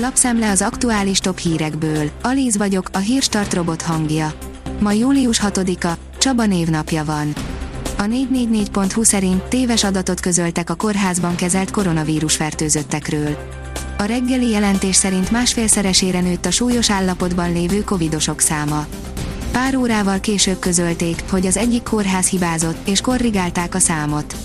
Lapszemle az aktuális top hírekből. Alíz vagyok, a hírstart robot hangja. Ma július 6-a, Csaba névnapja van. A 444.hu szerint téves adatot közöltek a kórházban kezelt koronavírus fertőzöttekről. A reggeli jelentés szerint másfélszeresére nőtt a súlyos állapotban lévő covidosok száma. Pár órával később közölték, hogy az egyik kórház hibázott, és korrigálták a számot.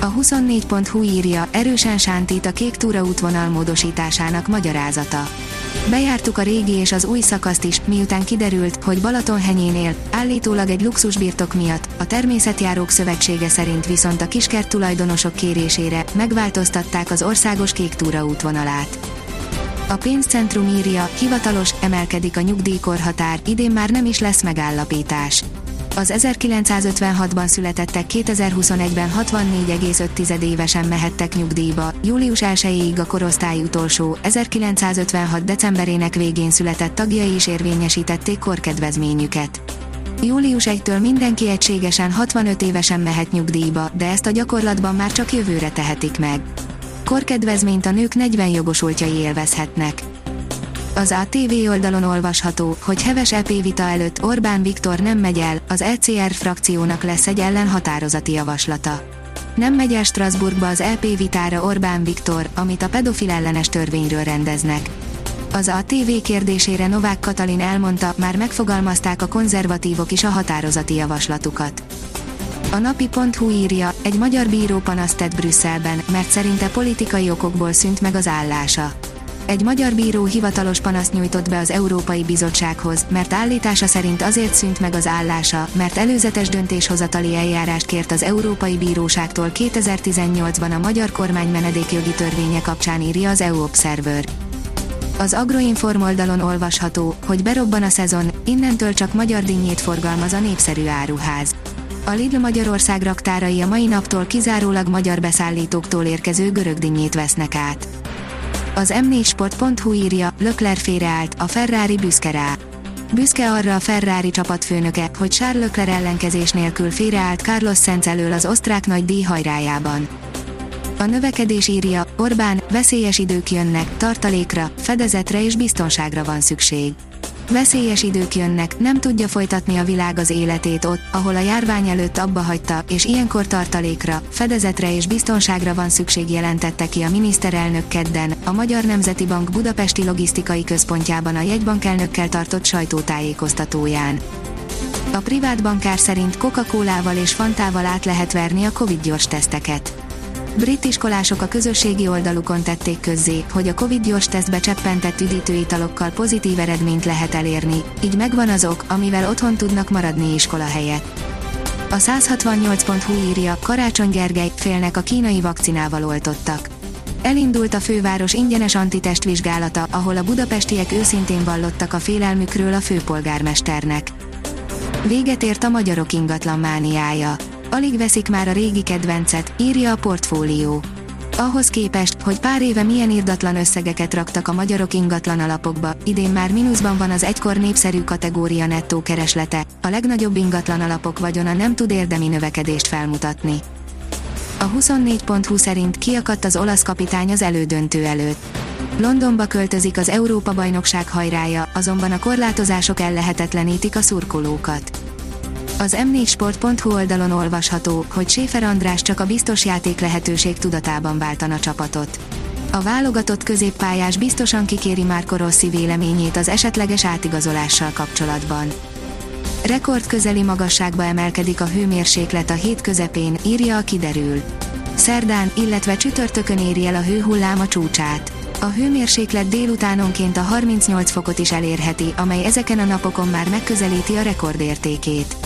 A 24.hu írja, erősen sántít a kék túra útvonal módosításának magyarázata. Bejártuk a régi és az új szakaszt is, miután kiderült, hogy Balatonhenyénél, állítólag egy luxusbirtok miatt, a Természetjárók Szövetsége szerint viszont a kiskert tulajdonosok kérésére megváltoztatták az országos kék túra útvonalát. A pénzcentrum írja, hivatalos, emelkedik a nyugdíjkorhatár, idén már nem is lesz megállapítás az 1956-ban születettek 2021-ben 64,5 évesen mehettek nyugdíjba, július 1-ig a korosztály utolsó, 1956. decemberének végén született tagjai is érvényesítették korkedvezményüket. Július 1-től mindenki egységesen 65 évesen mehet nyugdíjba, de ezt a gyakorlatban már csak jövőre tehetik meg. Korkedvezményt a nők 40 jogosultjai élvezhetnek. Az ATV oldalon olvasható, hogy heves EP vita előtt Orbán Viktor nem megy el, az ECR frakciónak lesz egy ellenhatározati javaslata. Nem megy el Strasbourgba az EP vitára Orbán Viktor, amit a pedofil ellenes törvényről rendeznek. Az ATV kérdésére Novák Katalin elmondta, már megfogalmazták a konzervatívok is a határozati javaslatukat. A napi.hu írja, egy magyar bíró panaszt tett Brüsszelben, mert szerinte politikai okokból szűnt meg az állása egy magyar bíró hivatalos panaszt nyújtott be az Európai Bizottsághoz, mert állítása szerint azért szűnt meg az állása, mert előzetes döntéshozatali eljárást kért az Európai Bíróságtól 2018-ban a magyar kormány menedékjogi törvénye kapcsán írja az EU Observer. Az Agroinform oldalon olvasható, hogy berobban a szezon, innentől csak magyar dinnyét forgalmaz a népszerű áruház. A Lidl Magyarország raktárai a mai naptól kizárólag magyar beszállítóktól érkező görög dinnyét vesznek át. Az m4sport.hu írja, Lökler félreállt, a Ferrari büszke rá. Büszke arra a Ferrari csapatfőnöke, hogy Charles Leclerc ellenkezés nélkül félreállt Carlos Sainz elől az osztrák nagy díj hajrájában. A növekedés írja, Orbán, veszélyes idők jönnek, tartalékra, fedezetre és biztonságra van szükség. Veszélyes idők jönnek, nem tudja folytatni a világ az életét ott, ahol a járvány előtt abba hagyta, és ilyenkor tartalékra, fedezetre és biztonságra van szükség jelentette ki a miniszterelnök kedden, a Magyar Nemzeti Bank Budapesti Logisztikai Központjában a jegybankelnökkel tartott sajtótájékoztatóján. A privát bankár szerint Coca-Colával és Fantával át lehet verni a Covid gyors teszteket Brit iskolások a közösségi oldalukon tették közzé, hogy a Covid gyors tesztbe cseppentett üdítőitalokkal pozitív eredményt lehet elérni, így megvan az ok, amivel otthon tudnak maradni iskola helyett. A 168.hu írja, Karácsony Gergely, félnek a kínai vakcinával oltottak. Elindult a főváros ingyenes antitestvizsgálata, ahol a budapestiek őszintén vallottak a félelmükről a főpolgármesternek. Véget ért a magyarok ingatlan mániája Alig veszik már a régi kedvencet, írja a portfólió. Ahhoz képest, hogy pár éve milyen irdatlan összegeket raktak a magyarok ingatlan alapokba, idén már mínuszban van az egykor népszerű kategória nettó kereslete, a legnagyobb ingatlan alapok vagyona nem tud érdemi növekedést felmutatni. A 24.20 szerint kiakadt az olasz kapitány az elődöntő előtt. Londonba költözik az Európa-bajnokság hajrája, azonban a korlátozások ellehetetlenítik a szurkolókat. Az m4sport.hu oldalon olvasható, hogy Séfer András csak a biztos játék lehetőség tudatában váltana csapatot. A válogatott középpályás biztosan kikéri Márko Rossi véleményét az esetleges átigazolással kapcsolatban. Rekord közeli magasságba emelkedik a hőmérséklet a hét közepén, írja a kiderül. Szerdán, illetve csütörtökön éri el a hőhullám a csúcsát. A hőmérséklet délutánonként a 38 fokot is elérheti, amely ezeken a napokon már megközelíti a rekordértékét